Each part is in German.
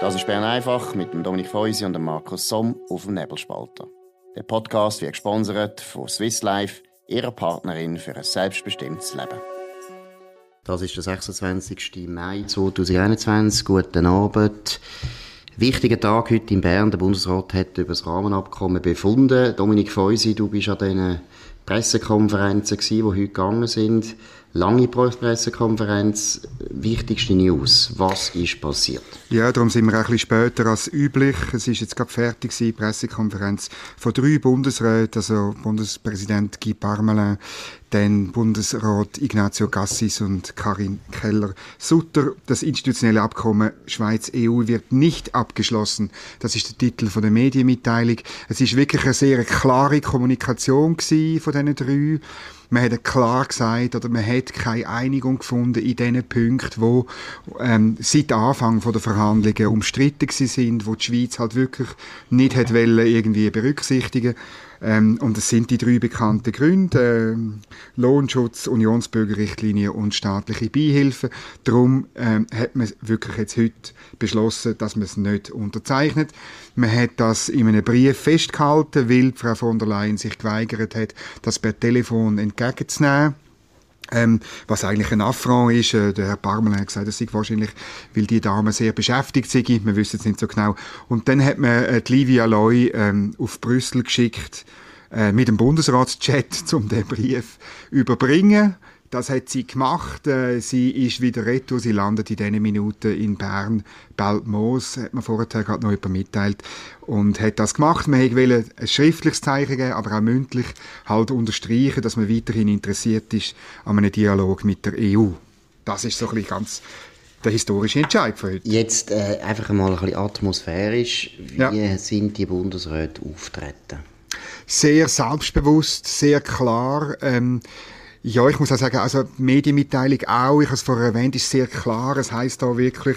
Das ist Bern einfach mit dem Dominik Feusi und dem Markus Somm auf dem Nebelspalter. Der Podcast wird gesponsert von Swiss Life, ihrer Partnerin für ein selbstbestimmtes Leben. Das ist der 26. Mai 2021. Guten Abend. Wichtiger Tag heute in Bern. Der Bundesrat hat über das Rahmenabkommen befunden. Dominik Feusi, du bist an diesen Pressekonferenzen, die heute gegangen sind lange Pressekonferenz. Wichtigste News. Was ist passiert? Ja, darum sind wir ein bisschen später als üblich. Es ist jetzt gerade fertig die Pressekonferenz von drei Bundesräten, also Bundespräsident Guy Parmelin, dann Bundesrat Ignazio Gassis und Karin Keller-Sutter. Das institutionelle Abkommen Schweiz-EU wird nicht abgeschlossen. Das ist der Titel von der Medienmitteilung. Es ist wirklich eine sehr klare Kommunikation von diesen drei. Man hat klar gesagt, oder man hat keine Einigung gefunden in den Punkten, wo ähm, seit Anfang der Verhandlungen umstritten sind, wo die Schweiz halt wirklich nicht hat wollen, irgendwie berücksichtigen ähm, und es sind die drei bekannten Gründe, äh, Lohnschutz, Unionsbürgerrichtlinie und staatliche Beihilfe. Darum ähm, hat man wirklich jetzt heute beschlossen, dass man es nicht unterzeichnet. Man hat das in einem Brief festgehalten, weil Frau von der Leyen sich geweigert hat, das per Telefon entgegenzunehmen. Ähm, was eigentlich ein Affront ist, äh, der Herr Parmelin hat gesagt, das sei wahrscheinlich, weil die Dame sehr beschäftigt sei, wir wissen es nicht so genau. Und dann hat man äh, die Livia Loy ähm, auf Brüssel geschickt, äh, mit dem Bundesratschat, um den Brief überbringen. Das hat sie gemacht. Äh, sie ist wieder retour. Sie landet in diesen Minuten in Bern. Beltmoos, hat man vorher gerade noch jemand mitteilt. Und hat das gemacht. Man wollte ein schriftliches Zeichen geben, aber auch mündlich halt unterstreichen, dass man weiterhin interessiert ist an einem Dialog mit der EU. Das ist so ein bisschen ganz der historische Entscheid für heute. Jetzt äh, einfach mal ein bisschen atmosphärisch. Wie ja. sind die Bundesräte auftreten? Sehr selbstbewusst, sehr klar. Ähm, ja, ich muss auch sagen, also die Medienmitteilung auch, ich habe es vorher erwähnt, ist sehr klar. Es heißt da wirklich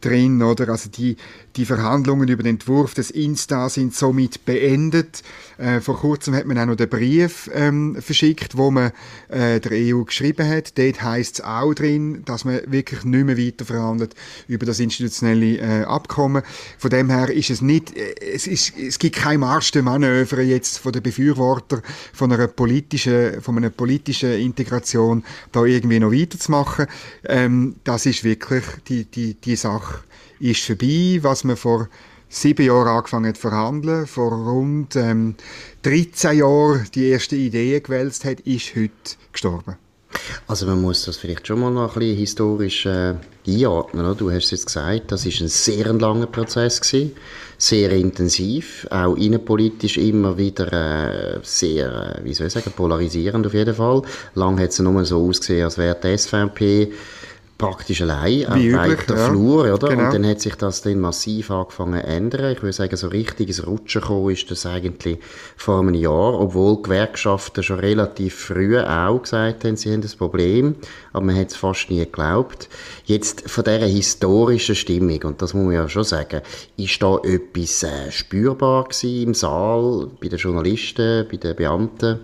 drin, oder? Also die, die Verhandlungen über den Entwurf des Insta sind somit beendet. Äh, vor kurzem hat man auch noch den Brief ähm, verschickt, wo man äh, der EU geschrieben hat. Dort heißt es auch drin, dass man wirklich nicht mehr weiter verhandelt über das institutionelle äh, Abkommen. Von dem her ist es nicht, äh, es, ist, es gibt kein Marsch de Manöver jetzt von den Befürwortern von einer politischen, von einer politischen Integration da irgendwie noch weiterzumachen. Ähm, das ist wirklich die, die, die Sache ist vorbei. Was man vor sieben Jahren angefangen hat zu verhandeln, vor rund ähm, 13 Jahren die erste Idee gewälzt hat, ist heute gestorben. Also man muss das vielleicht schon mal noch ein bisschen historisch äh, einordnen. Oder? Du hast es jetzt gesagt, das ist ein sehr langer Prozess gewesen, sehr intensiv, auch innenpolitisch immer wieder äh, sehr, äh, wie soll ich sagen, polarisierend auf jeden Fall. Lang hat es nur so ausgesehen, als wäre die SVP praktisch allein auf weiter ja. Flur, oder? Genau. Und dann hat sich das dann massiv angefangen zu ändern. Ich würde sagen, so richtiges Rutschen gekommen ist das eigentlich vor einem Jahr, obwohl Gewerkschaften schon relativ früh auch gesagt haben, sie haben das Problem, aber man hat es fast nie geglaubt. Jetzt von dieser historischen Stimmung, und das muss man ja schon sagen, ist da etwas äh, spürbar gewesen im Saal, bei den Journalisten, bei den Beamten?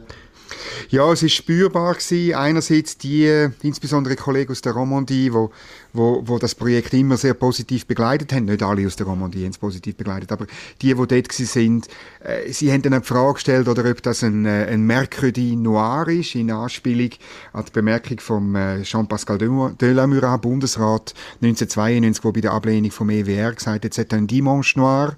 Ja, es ist spürbar gewesen. Einerseits die, insbesondere Kollegen aus der Romandie, wo wo, wo das Projekt immer sehr positiv begleitet haben. Nicht alle aus der Romandie haben es positiv begleitet, aber die, die dort sind, äh, sie haben dann eine Frage gestellt, oder ob das ein, äh, ein Mercredi Noir ist, in Anspielung an die Bemerkung von äh, Jean-Pascal Delamurat, Bundesrat 1992, wo bei der Ablehnung vom EWR gesagt hat, es hat ein Dimanche Noir.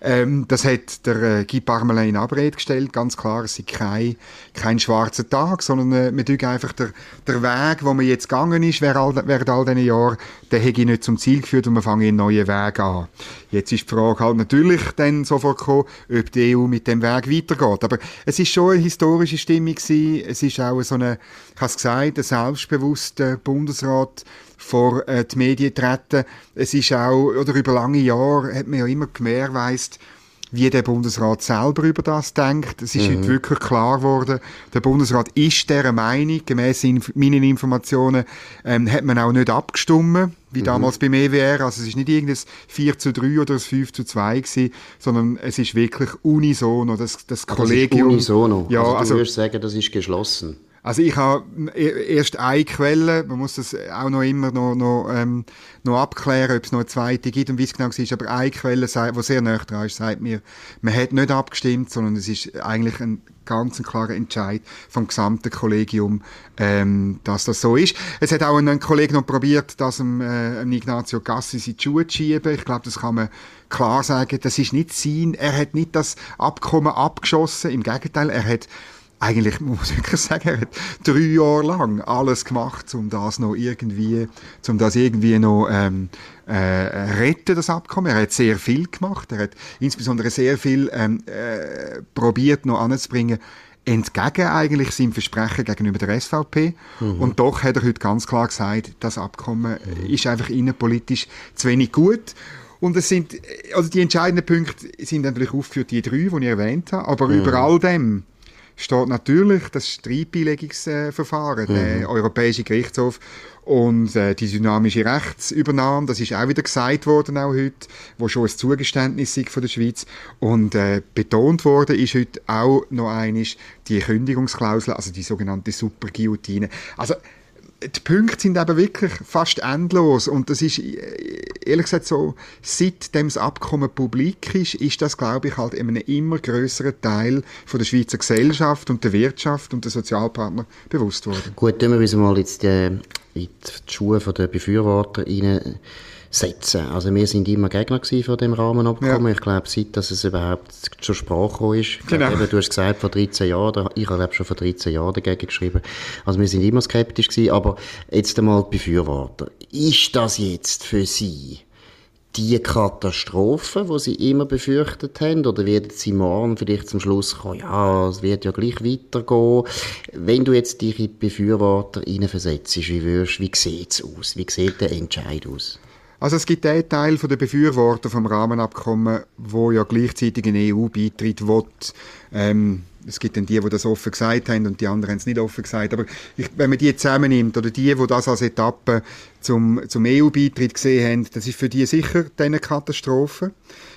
Ähm, das hat der äh, Guy Parmelin in Abrede gestellt, ganz klar, es ist kein, kein schwarzer Tag, sondern äh, man tut einfach der, der Weg, wo man jetzt gegangen ist, während all, während all diesen Jahren, der hätte nicht zum Ziel geführt und wir fangen einen neuen Weg an. Jetzt ist die Frage halt natürlich dann sofort gekommen, ob die EU mit dem Weg weitergeht. Aber es ist schon eine historische Stimmung gewesen. Es ist auch so eine, ich habe es gesagt, ein selbstbewusster Bundesrat vor äh, die Medien treten. Es ist auch, oder über lange Jahre hat man ja immer gewährleistet, wie der Bundesrat selber über das denkt. Es ist mhm. heute wirklich klar geworden, der Bundesrat ist der Meinung, gemäß meinen Informationen ähm, hat man auch nicht abgestimmt, wie mhm. damals beim EWR. Also es ist nicht irgendein 4 zu 3 oder ein 5 zu 2 gewesen, sondern es ist wirklich unisono, das, das Kollegium. Das ist unisono. Ja, also du also, würdest sagen, das ist geschlossen. Also ich habe erst eine Quelle, man muss das auch noch immer noch, noch, ähm, noch abklären, ob es noch eine zweite gibt und wie es genau war, aber eine Quelle, die sehr nah dran ist, sagt mir, man hat nicht abgestimmt, sondern es ist eigentlich ein ganz klarer Entscheid vom gesamten Kollegium, ähm, dass das so ist. Es hat auch ein, Kollege noch probiert, das dem, äh, Ignazio Gassis in die Schuhe zu schieben. Ich glaube, das kann man klar sagen. Das ist nicht sein. Er hat nicht das Abkommen abgeschossen. Im Gegenteil, er hat eigentlich muss ich wirklich sagen, er hat drei Jahre lang alles gemacht, um das noch irgendwie, um das irgendwie noch ähm, äh, retten, das Abkommen. Er hat sehr viel gemacht. Er hat insbesondere sehr viel ähm, äh, probiert noch anzubringen, entgegen eigentlich seinem Versprechen gegenüber der SVP. Mhm. Und doch hat er heute ganz klar gesagt, das Abkommen mhm. ist einfach innenpolitisch zu wenig gut. Und es sind, also die entscheidenden Punkte sind natürlich aufgeführt, die drei, die ich erwähnt habe, aber mhm. über all dem steht natürlich das Streitbeilegungsverfahren, mhm. der Europäische Gerichtshof und äh, die dynamische Rechtsübernahme, das ist auch wieder gesagt worden auch heute, wo schon ein Zugeständnis ist von der Schweiz und äh, betont worden ist heute auch noch einiges die Kündigungsklausel, also die sogenannte Superguillotine. Also die Punkte sind eben wirklich fast endlos und das ist ehrlich gesagt so, seitdem das Abkommen publik ist, ist das glaube ich halt in einem immer größeren Teil von der Schweizer Gesellschaft und der Wirtschaft und der Sozialpartner bewusst worden. Gut, tun wir uns mal jetzt die, in die Schuhe der Befürworter rein setzen. Also wir sind immer Gegner von dem Rahmenabkommen. Ja. Ich glaube, seit dass es überhaupt zur Sprache ist. Genau. Eben, du hast gesagt, vor 13 Jahren, ich habe schon vor 13 Jahren dagegen geschrieben. Also wir sind immer skeptisch gewesen, aber jetzt einmal die Befürworter. Ist das jetzt für Sie die Katastrophe, die Sie immer befürchtet haben? Oder werden Sie morgen vielleicht zum Schluss kommen, ja, es wird ja gleich weitergehen? Wenn du jetzt die Befürworter reinversetzt, wie, würdest, wie sieht es aus? Wie sieht der Entscheid aus? Also es gibt den Teil der Befürworter vom Rahmenabkommen, wo ja gleichzeitig ein EU-Beitritt will. Ähm, es gibt dann die, die das offen gesagt haben und die anderen haben es nicht offen gesagt. Aber ich, wenn man die zusammennimmt oder die, die das als Etappe zum, zum EU-Beitritt gesehen haben, das ist für die sicher eine Katastrophe,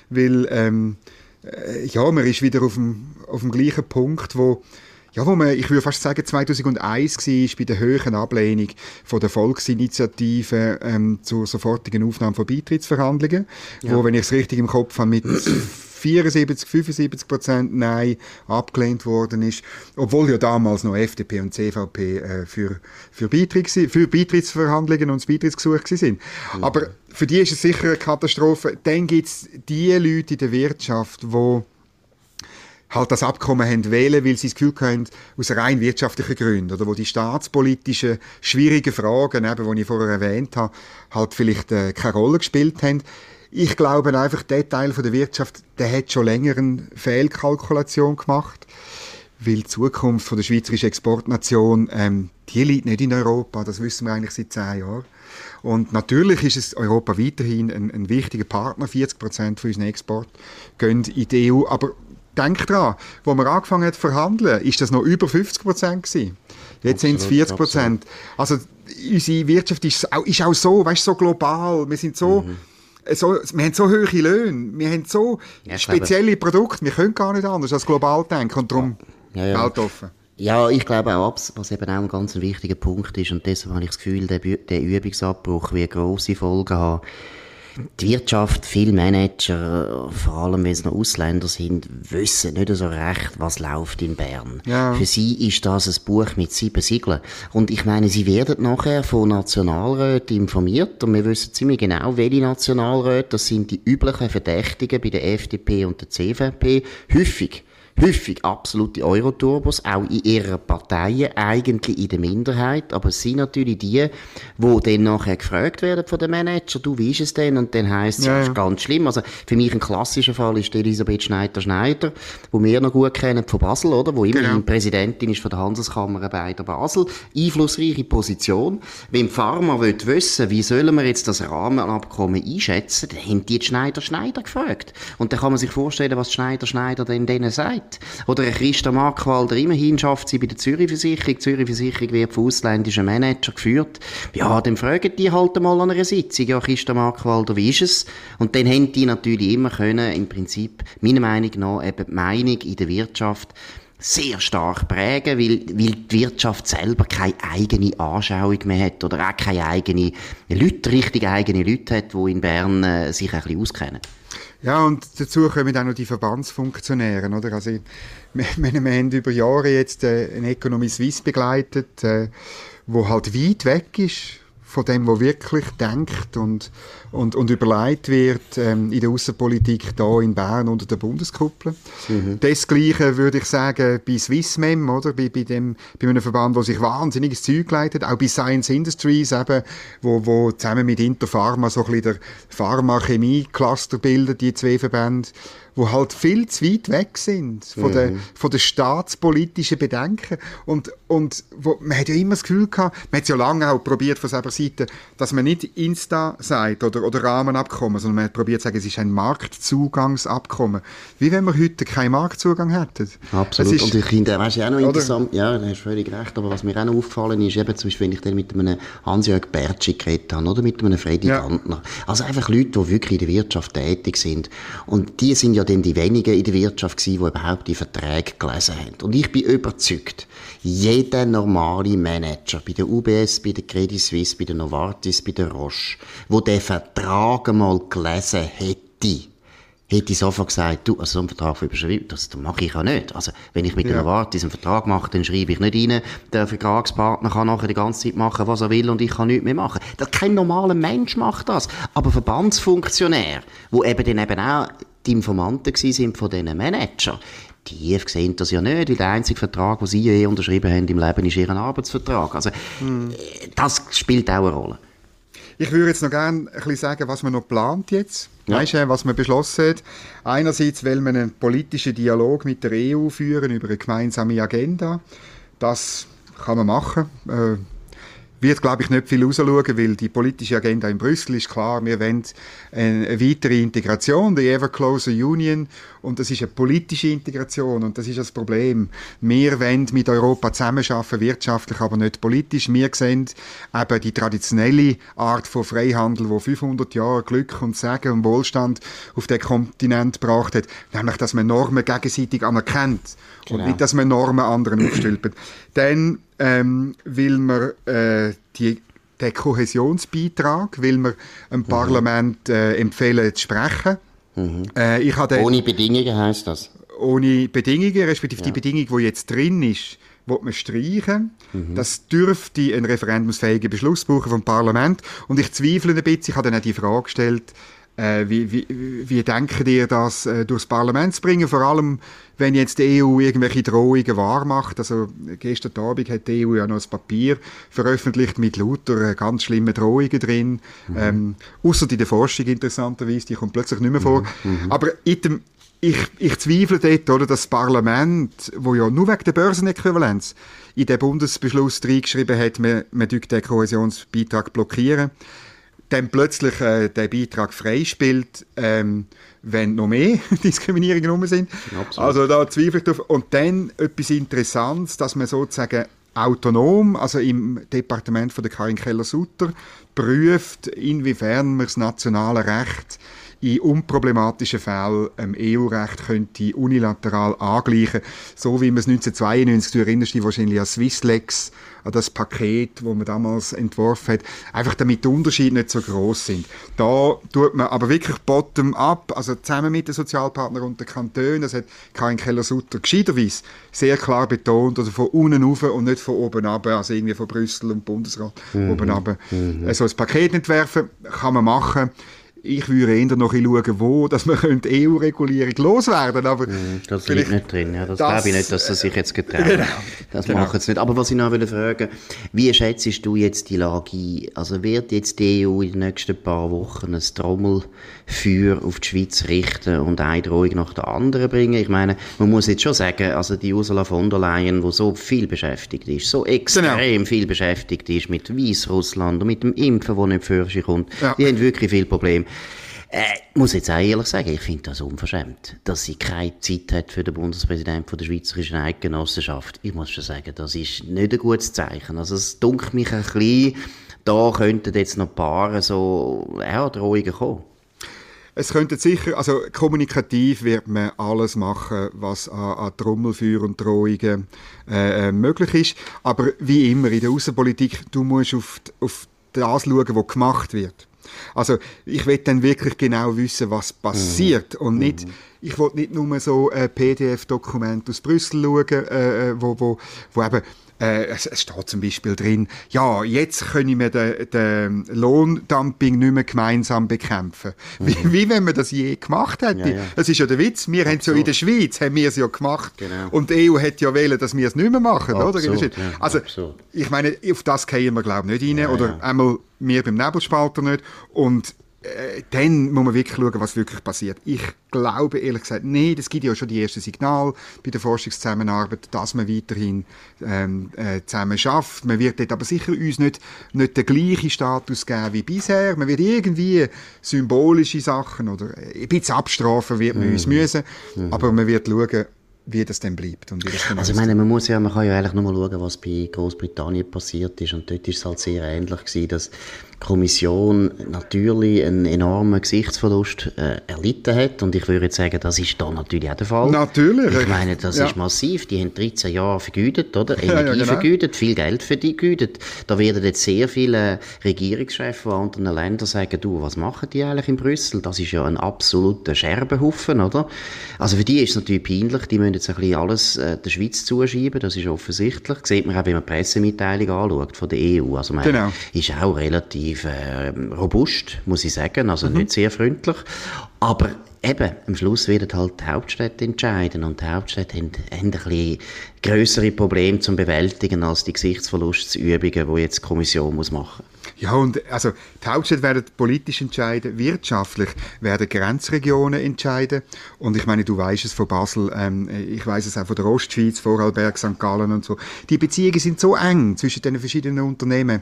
weil ähm, äh, ja, man ist wieder auf dem, auf dem gleichen Punkt, wo ja, wo man, ich würde fast sagen, 2001 war bei der höheren Ablehnung von der Volksinitiative ähm, zur sofortigen Aufnahme von Beitrittsverhandlungen, ja. wo, wenn ich es richtig im Kopf habe, mit 74, 75 Prozent Nein abgelehnt worden ist, obwohl ja damals noch FDP und CVP äh, für, für, Beitritts, für Beitrittsverhandlungen und das Beitrittsgesuch sind. Mhm. Aber für die ist es sicher eine Katastrophe. Dann gibt es die Leute in der Wirtschaft, die halt das Abkommen haben wählen, weil sie das Gefühl haben, aus rein wirtschaftlichen Gründen, oder wo die staatspolitischen schwierigen Fragen, eben, die ich vorher erwähnt habe, halt vielleicht äh, keine Rolle gespielt haben. Ich glaube einfach, der Teil von der Wirtschaft, der hat schon länger eine Fehlkalkulation gemacht, weil die Zukunft von der schweizerischen Exportnation, ähm, die liegt nicht in Europa, das wissen wir eigentlich seit zehn Jahren. Und natürlich ist es Europa weiterhin ein, ein wichtiger Partner. 40 Prozent von unserem Export gehen in die EU. Aber denk dran, wo wir angefangen haben zu verhandeln, ist das noch über 50 Prozent gewesen. Jetzt sind es 40 Prozent. Also unsere Wirtschaft ist auch, ist auch so, weißt, so global. Wir sind so, mhm. so, wir haben so hohe Löhne, wir haben so ja, spezielle Produkte. Wir können gar nicht anders als global denken und darum ja, ja. weltoffen. Ja, ich glaube auch, was eben auch ein ganz wichtiger Punkt ist und deshalb habe ich das Gefühl, der, der Übungsabbruch wird grosse Folgen haben die Wirtschaft, viele Manager, vor allem wenn es noch Ausländer sind, wissen nicht so recht, was läuft in Bern. Ja. Für sie ist das ein Buch mit sieben Siegeln. Und ich meine, sie werden nachher von Nationalräten informiert und wir wissen ziemlich genau, welche Nationalräte, das sind die üblichen Verdächtigen bei der FDP und der CVP, häufig häufig absolute Euroturbos, auch in ihren Parteien, eigentlich in der Minderheit, aber es sind natürlich die, die dann nachher gefragt werden von den Manager, du, wie ist es denn? Und dann heisst es, ja, ja. ist ganz schlimm. Also für mich ein klassischer Fall ist Elisabeth Schneider-Schneider, wo wir noch gut kennen von Basel, oder? Wo immerhin genau. Präsidentin ist von der Handelskammer bei der Basel. Einflussreiche Position. Wenn Pharma will wissen, wie sollen wir jetzt das Rahmenabkommen einschätzen, dann haben die Schneider-Schneider gefragt. Und dann kann man sich vorstellen, was Schneider-Schneider denn denen sagt Oder ein Christa Markwalder, immerhin schafft sie bei der Zürich-Versicherung. Die Zürich-Versicherung wird von ausländischen Managern geführt. Ja, dann fragen die halt mal an einer Sitzung, ja, Christa Markwalder, wie ist es? Und dann haben die natürlich immer können, im Prinzip, meiner Meinung nach, eben die Meinung in der Wirtschaft sehr stark prägen, weil, weil die Wirtschaft selber keine eigene Anschauung mehr hat oder auch keine eigene Leute, richtig eigene Leute hat, die in Bern äh, sich ein bisschen auskennen. Ja, und dazu kommen auch noch die Verbandsfunktionäre, oder? Also, wir, wir haben über Jahre jetzt äh, eine Economy Suisse begleitet, äh, wo halt weit weg ist von dem, was wirklich denkt und, und, und überlegt wird ähm, in der Außenpolitik da in Bern unter der Bundeskuppel. Mhm. Desgleiche würde ich sagen bei Swissmem, oder? Bei, bei, dem, bei einem Verband, der sich wahnsinniges Zeug leitet, auch bei Science Industries, eben, wo, wo zusammen mit Interpharma so ein bisschen der Pharma-Chemie-Cluster bildet, die zwei Verbände wo halt viel zu weit weg sind von, mhm. der, von der staatspolitischen Bedenken. Und, und wo, man hat ja immer das Gefühl gehabt, man hat es ja lange auch probiert von selber Seite, dass man nicht Insta sagt oder, oder Rahmenabkommen, sondern man hat probiert zu sagen, es ist ein Marktzugangsabkommen. Wie wenn wir heute keinen Marktzugang hätten. Absolut. Ist, und ich finde, weißt du, auch noch oder? interessant, ja, da hast du völlig recht, aber was mir auch noch auffallen ist, eben zum Beispiel, wenn ich dann mit einem Hans-Jörg Bertschi geredet habe, oder mit einem Freddy ja. Gantner. Also einfach Leute, die wirklich in der Wirtschaft tätig sind. Und die sind ja ja dann die wenigen in der Wirtschaft gewesen, die überhaupt die Verträge gelesen haben. Und ich bin überzeugt, jeder normale Manager bei der UBS, bei der Credit Suisse, bei der Novartis, bei der Roche, wo der Vertrag einmal gelesen hätte, hätte ich sofort gesagt, du, also so einen Vertrag überschreiben, das, das mache ich ja nicht. Also, wenn ich mit ja. der Novartis einen Vertrag mache, dann schreibe ich nicht rein, der Vertragspartner kann nachher die ganze Zeit machen, was er will und ich kann nichts mehr machen. Das, kein normaler Mensch macht das. Aber Verbandsfunktionär, wo eben dann eben auch die Informanten sind von diesen Manager, die sehen das ja nicht, weil der einzige Vertrag, den sie je unterschrieben haben im Leben, ist ihr Arbeitsvertrag. Also, hm. das spielt auch eine Rolle. Ich würde jetzt noch gerne ein bisschen sagen, was man noch plant jetzt. Ja. Weißt du, was man beschlossen hat? Einerseits will man einen politischen Dialog mit der EU führen über eine gemeinsame Agenda. Das kann man machen. Äh, wird, glaube ich, nicht viel rausschauen, weil die politische Agenda in Brüssel ist klar, wir wollen eine weitere Integration, die Ever Closer Union, und das ist eine politische Integration, und das ist das Problem. Wir wollen mit Europa zusammenarbeiten, wirtschaftlich, aber nicht politisch. Wir sehen eben die traditionelle Art von Freihandel, wo 500 Jahre Glück und Segen und Wohlstand auf den Kontinent gebracht hat, nämlich, dass man Normen gegenseitig anerkennt genau. und nicht, dass man Normen anderen aufstülpt. Dann ähm, will man äh, die, den Kohäsionsbeitrag, will man dem mhm. Parlament äh, empfehlen zu sprechen. Mhm. Äh, ich den, ohne Bedingungen heißt das? Ohne Bedingungen, respektive ja. die Bedingung, die jetzt drin ist, will man streichen. Mhm. Das dürfte einen referendumsfähigen Beschluss brauchen vom Parlament. Und ich zweifle ein bisschen, ich habe dann auch die Frage gestellt, wie, wie, wie denken ihr das äh, durchs Parlament zu bringen? Vor allem, wenn jetzt die EU irgendwelche Drohungen wahr macht. Also gestern Abend hat die EU ja noch ein Papier veröffentlicht mit lauter äh, ganz schlimmen Drohungen drin. Mhm. Ähm, Außer in der Forschung interessanterweise, die kommt plötzlich nicht mehr vor. Mhm. mhm. Aber dem, ich, ich zweifle dort, oder, dass das Parlament, wo ja nur wegen der Börsenäquivalenz in den Bundesbeschluss reingeschrieben hat, man, man den Kohäsionsbeitrag blockieren dann plötzlich äh, der Beitrag freispielt, ähm, wenn noch mehr Diskriminierungen rum sind. Absolut. Also da zweifle ich drauf. Und dann etwas Interessantes, dass man sozusagen autonom, also im Departement von der Karin Keller-Sutter, prüft, inwiefern man das nationale Recht in unproblematischen Fällen ähm, EU-Recht könnte unilateral angleichen, so wie man es 1992, du erinnerst dich wahrscheinlich an Swisslex, an das Paket, wo man damals entworfen hat, einfach damit die Unterschiede nicht so groß sind. Da tut man aber wirklich bottom-up, also zusammen mit den Sozialpartnern und den Kantonen, das hat Karin Keller-Sutter gescheiterweise sehr klar betont, oder von unten rauf und nicht von oben ab, also irgendwie von Brüssel und Bundesrat mhm. oben ab. Mhm. So ein Paket entwerfen kann man machen ich würde eher noch schauen, wo dass man die EU-Regulierung loswerden aber mm, Das liegt nicht drin. Ja. Das, das glaube ich nicht, dass sie sich jetzt getraut genau, Das genau. machen sie nicht. Aber was ich noch will fragen wie schätzt du jetzt die Lage ein? Also wird jetzt die EU in den nächsten paar Wochen ein Trommelfeuer auf die Schweiz richten und eine Drohung nach der anderen bringen? Ich meine, man muss jetzt schon sagen, also die Ursula von der Leyen, die so viel beschäftigt ist, so extrem genau. viel beschäftigt ist mit Weißrussland und mit dem Impfen, das nicht für sich kommt, ja. die haben wirklich viele Probleme. Äh, muss jetzt auch ehrlich sagen, ich finde das unverschämt, dass sie keine Zeit hat für den Bundespräsidenten der Schweizerischen Eidgenossenschaft. Ich muss schon sagen, das ist nicht ein gutes Zeichen. Also es dunkelt mich ein bisschen, da könnten jetzt noch ein paar so ja, Drohungen kommen. es könnte sicher, also kommunikativ wird man alles machen, was an, an Trommelfeuer und Drohungen äh, äh, möglich ist. Aber wie immer in der Außenpolitik, du musst auf, auf das schauen, was gemacht wird. Also ich will dann wirklich genau wissen, was passiert mhm. und nicht, mhm. ich will nicht nur so ein PDF-Dokument aus Brüssel schauen, äh, äh, wo, wo, wo eben äh, es, es, steht zum Beispiel drin, ja, jetzt können wir den, den Lohndumping nicht mehr gemeinsam bekämpfen. Mhm. Wie, wie, wenn man das je gemacht hätte. Ja, ja. Das ist ja der Witz. Wir haben es ja in der Schweiz, haben wir es ja gemacht. Genau. Und die EU hat ja wollen, dass wir es nicht mehr machen. Absolut, oder? Ja, also, absolut. ich meine, auf das gehen wir, glaube ich, nicht rein. oder einmal wir beim Nebelspalter nicht. Und äh, dann muss man wirklich schauen, was wirklich passiert. Ich glaube ehrlich gesagt, nee, das gibt ja schon die ersten Signale bei der Forschungszusammenarbeit, dass man weiterhin ähm, äh, zusammen schafft. Man wird dort aber sicher uns nicht, nicht den gleichen Status geben wie bisher. Man wird irgendwie symbolische Sachen oder ein bisschen abstrafen wird man mhm. uns müssen, mhm. aber man wird schauen, wie das dann bleibt. Und wie das dann also ich meine, man muss ja, man kann ja eigentlich nur mal schauen, was bei Großbritannien passiert ist und dort ist es halt sehr ähnlich gewesen, dass Kommission natürlich einen enormen Gesichtsverlust äh, erlitten hat. Und ich würde sagen, das ist da natürlich auch der Fall. Natürlich. Ich meine, das ja. ist massiv. Die haben 13 Jahre vergütet, oder? Energie ja, ja, genau. vergütet, viel Geld für die vergütet. Da werden jetzt sehr viele Regierungschefs von anderen Ländern sagen, du, was machen die eigentlich in Brüssel? Das ist ja ein absoluter Scherbenhaufen, oder? Also für die ist es natürlich peinlich. Die müssen jetzt ein bisschen alles äh, der Schweiz zuschieben. Das ist offensichtlich. Das sieht man auch, wenn man die Pressemitteilung anschaut von der EU. Also man genau. ist auch relativ relativ äh, robust, muss ich sagen, also mhm. nicht sehr freundlich. Aber eben, am Schluss werden halt die Hauptstädte entscheiden und die Hauptstädte haben, haben ein bisschen grössere Probleme zu bewältigen als die Gesichtsverlustsübungen, die jetzt die Kommission muss machen ja, und also die Hauptstädte werden politisch entscheiden, wirtschaftlich werden Grenzregionen entscheiden. Und ich meine, du weißt es von Basel, ähm, ich weiß es auch von der Ostschweiz, Vorarlberg, St. Gallen und so. Die Beziehungen sind so eng zwischen den verschiedenen Unternehmen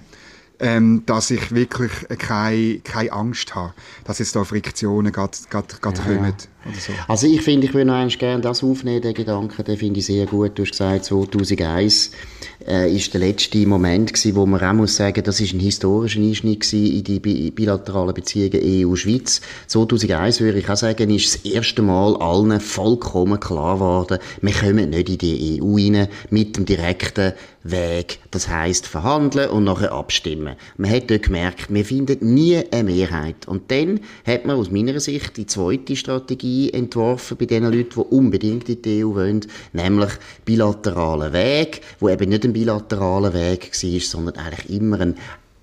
ähm, dass ich wirklich keine, keine Angst habe, dass jetzt da Friktionen gerade ja. kommen. So. Also ich finde, ich würde noch einmal gerne das aufnehmen, den Gedanken, den finde ich sehr gut. Du hast gesagt, 2001 äh, ist der letzte Moment gewesen, wo man auch muss sagen, das ist ein historischer Einschnitt gewesen in die bi bilateralen Beziehungen EU-Schweiz. 2001 würde ich auch sagen, ist das erste Mal allen vollkommen klar geworden, wir kommen nicht in die EU rein mit dem direkten Weg. Das heißt verhandeln und nachher abstimmen. Man hat dort gemerkt, wir finden nie eine Mehrheit. Und dann hat man aus meiner Sicht die zweite Strategie entworfen bei den Leuten, die unbedingt in die EU wollen, nämlich bilateralen Weg, wo eben nicht ein bilateraler Weg war, sondern eigentlich immer ein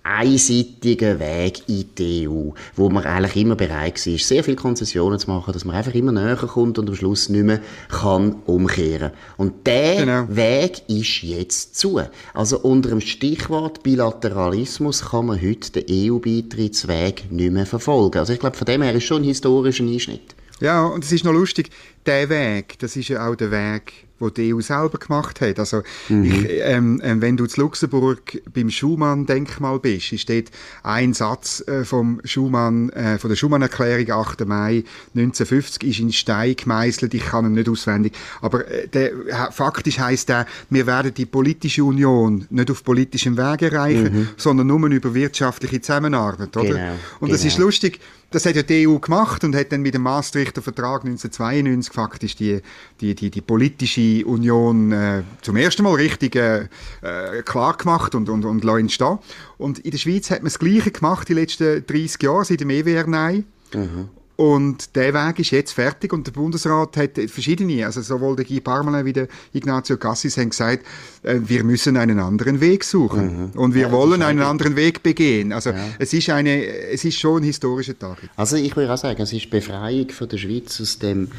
einseitigen Weg in die EU, wo man eigentlich immer bereit war, sehr viele Konzessionen zu machen, dass man einfach immer näher kommt und am Schluss nicht mehr kann umkehren. Und der genau. Weg ist jetzt zu. Also unter dem Stichwort Bilateralismus kann man heute den EU-Beitrittsweg nicht mehr verfolgen. Also ich glaube, von dem her ist schon ein historischer Einschnitt. Ja, und es ist noch lustig, der Weg, das ist ja auch der Weg wo die EU selber gemacht hat. Also mhm. ich, ähm, äh, wenn du zu Luxemburg beim Schumann-Denkmal bist, ist dort ein Satz äh, vom Schumann, äh, von der Schumann-Erklärung 8. Mai 1950 ist in Stein gemeißelt. Ich kann ihn nicht auswendig, aber äh, der, faktisch heißt der, wir werden die politische Union nicht auf politischem Weg erreichen, mhm. sondern nur über wirtschaftliche Zusammenarbeit, oder? Genau, und das genau. ist lustig. Das hat ja die EU gemacht und hat dann mit dem Maastrichter Vertrag 1992 faktisch die, die, die, die politische Union äh, zum ersten Mal richtig äh, äh klar gemacht und, und, und entstehen. Und in der Schweiz hat man das Gleiche gemacht die letzten 30 Jahre seit dem EWR Nein. Mhm. Und der Weg ist jetzt fertig und der Bundesrat hat verschiedene, also sowohl der Guy Parmelin wie der Ignazio Cassis haben gesagt, äh, wir müssen einen anderen Weg suchen mhm. und wir ja, wollen einen anderen Weg begehen. Also ja. es ist eine, es ist schon ein historischer Tag. Also ich würde auch sagen, es ist Befreiung von der Schweiz aus dem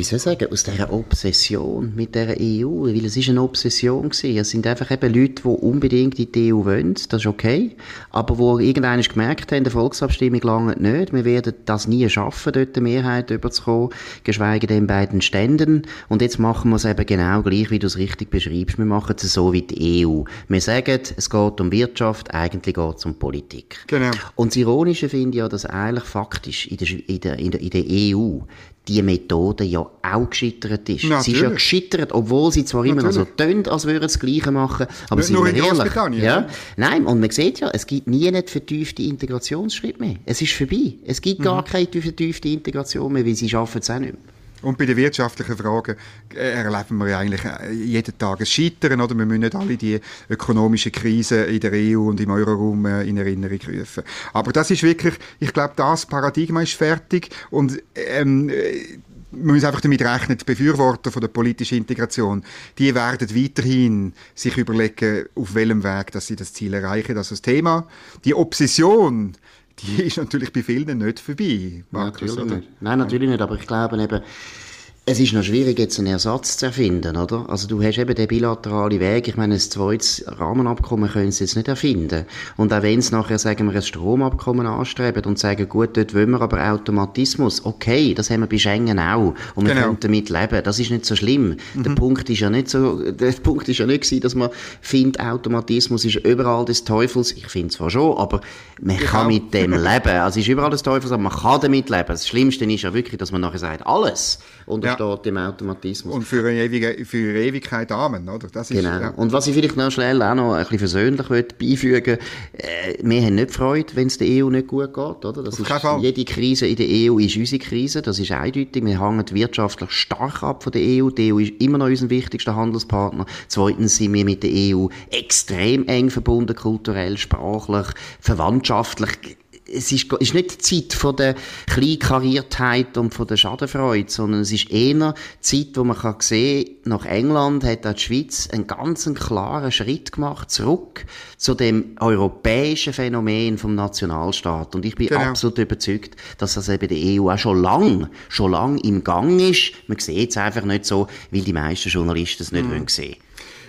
wie soll ich sagen, aus dieser Obsession mit der EU, weil es ist eine Obsession gewesen. Es sind einfach eben Leute, die unbedingt in die EU wollen, das ist okay, aber wo irgendwann gemerkt haben, der Volksabstimmung lange nicht, wir werden das nie schaffen, dort eine Mehrheit überzukommen, geschweige denn bei den Ständen und jetzt machen wir es eben genau gleich, wie du es richtig beschreibst, wir machen es so wie die EU. Wir sagen, es geht um Wirtschaft, eigentlich geht es um Politik. Genau. Und das Ironische finde ich ja, dass eigentlich faktisch in der, in der, in der, in der EU die Methode ja auch gescheitert ist. Natürlich. Sie ist ja gescheitert, obwohl sie zwar Natürlich. immer noch so tönt, als würden sie das Gleiche machen, aber sind nur in ehrlich. Ja? ja? Nein, und man sieht ja, es gibt nie nicht vertiefte Integrationsschritte mehr. Es ist vorbei. Es gibt mhm. gar keine vertiefte Integration mehr, weil sie schaffen es auch nicht mehr. Und bei den wirtschaftlichen Fragen äh, erleben wir ja eigentlich äh, jeden Tag ein Scheitern, oder? Wir müssen nicht alle die ökonomischen Krisen in der EU und im Euroraum äh, in Erinnerung rufen. Aber das ist wirklich, ich glaube, das Paradigma ist fertig und ähm, man muss einfach damit rechnen, die Befürworter von der politischen Integration, die werden weiterhin sich überlegen, auf welchem Weg dass sie das Ziel erreichen. Das ist das Thema. Die Obsession, die ist natürlich bei vielen nicht vorbei. Markus, natürlich nicht. Nein, natürlich nicht, aber ich glaube eben, es ist noch schwierig, jetzt einen Ersatz zu erfinden, oder? Also du hast eben den bilateralen Weg. Ich meine, ein zweites Rahmenabkommen können sie jetzt nicht erfinden. Und auch wenn sie nachher, sagen wir, ein Stromabkommen anstreben und sagen, gut, dort wollen wir aber Automatismus. Okay, das haben wir bei Schengen auch. Und wir genau. können damit leben. Das ist nicht so schlimm. Mhm. Der Punkt ist ja nicht so, der Punkt ist ja nicht gewesen, dass man findet, Automatismus ist überall des Teufels. Ich finde zwar schon, aber man ich kann auch. mit dem leben. Also es ist überall des Teufels, aber man kann damit leben. Das Schlimmste ist ja wirklich, dass man nachher sagt, alles. Und ja steht im Automatismus. Und für eine, ewige, für eine Ewigkeit Amen, oder? Das ist, genau. Ja. Und was ich vielleicht noch schnell auch noch ein bisschen versöhnlich beifügen äh, wir haben nicht Freude, wenn es der EU nicht gut geht, oder? Das Auf ist, jede Krise in der EU ist unsere Krise, das ist eindeutig. Wir hängen wirtschaftlich stark ab von der EU. Die EU ist immer noch unser wichtigster Handelspartner. Zweitens sind wir mit der EU extrem eng verbunden, kulturell, sprachlich, verwandtschaftlich es ist, ist nicht die Zeit von der Kleinkariertheit und von der Schadenfreude, sondern es ist eher die Zeit, wo man kann sehen nach England hat auch die Schweiz einen ganz klaren Schritt gemacht, zurück zu dem europäischen Phänomen vom Nationalstaat. Und ich bin genau. absolut überzeugt, dass das eben die EU auch schon lang, schon lang im Gang ist. Man sieht es einfach nicht so, weil die meisten Journalisten es nicht mhm. sehen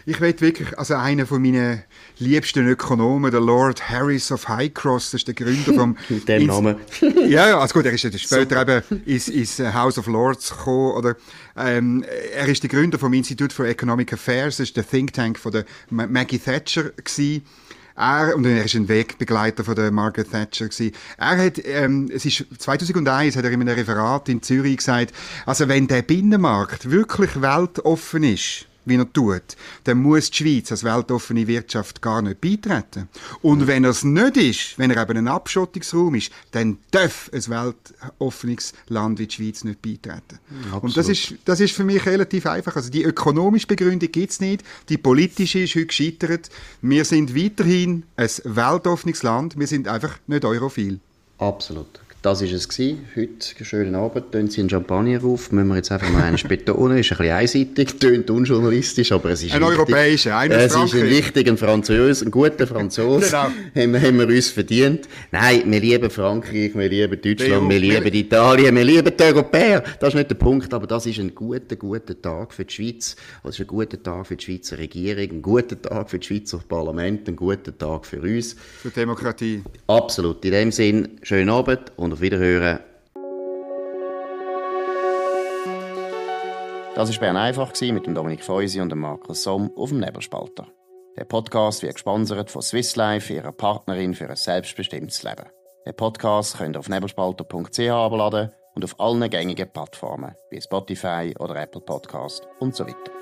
ich will wirklich, also einer von meinen liebsten Ökonomen, der Lord Harris of Highcross, das ist der Gründer vom... Mit dem Namen. ja, ja, also gut, er ist später eben ins, ins House of Lords gekommen, oder, ähm, er ist der Gründer vom Institute for Economic Affairs, das ist der Think Tank von der Maggie Thatcher gewesen. Er, und er ist ein Wegbegleiter von der Margaret Thatcher gewesen. Er hat, ähm, es ist 2001 hat er in einem Referat in Zürich gesagt, also wenn der Binnenmarkt wirklich weltoffen ist, wie er tut, dann muss die Schweiz als weltoffene Wirtschaft gar nicht beitreten. Und wenn er es nicht ist, wenn er eben ein Abschottungsraum ist, dann darf ein weltoffenes Land wie die Schweiz nicht beitreten. Absolut. Und das ist, das ist für mich relativ einfach. Also die ökonomische Begründung gibt es nicht, die politische ist heute gescheitert. Wir sind weiterhin ein weltoffenes Land, wir sind einfach nicht europhil. Absolut. Das war es gewesen. Heute, schönen Abend, tun Sie einen Champagner auf. Müssen wir jetzt einfach mal einen betonen. Ist ein bisschen einseitig, tönt unjournalistisch, aber es ist ein europäischer, ein Es ist ein wichtiger Französ, ein guter Franzose. genau. haben, wir, haben wir uns verdient. Nein, wir lieben Frankreich, wir lieben Deutschland, wir lieben Italien, wir lieben die Europäer. Das ist nicht der Punkt, aber das ist ein guter, guter Tag für die Schweiz. Das ist ein guter Tag für die Schweizer Regierung, ein guter Tag für das Schweizer Parlament, ein guter Tag für uns. Für Demokratie. Absolut. In dem Sinn, schönen Abend und und auf Wiederhören. Das war Bern einfach mit dem Dominik Feusi und dem Markus Somm auf dem Nebelspalter. Der Podcast wird gesponsert von Swiss Life, ihrer Partnerin für ein selbstbestimmtes Leben. Den Podcast könnt ihr auf nebelspalter.ch abladen und auf allen gängigen Plattformen wie Spotify oder Apple Podcast und so weiter.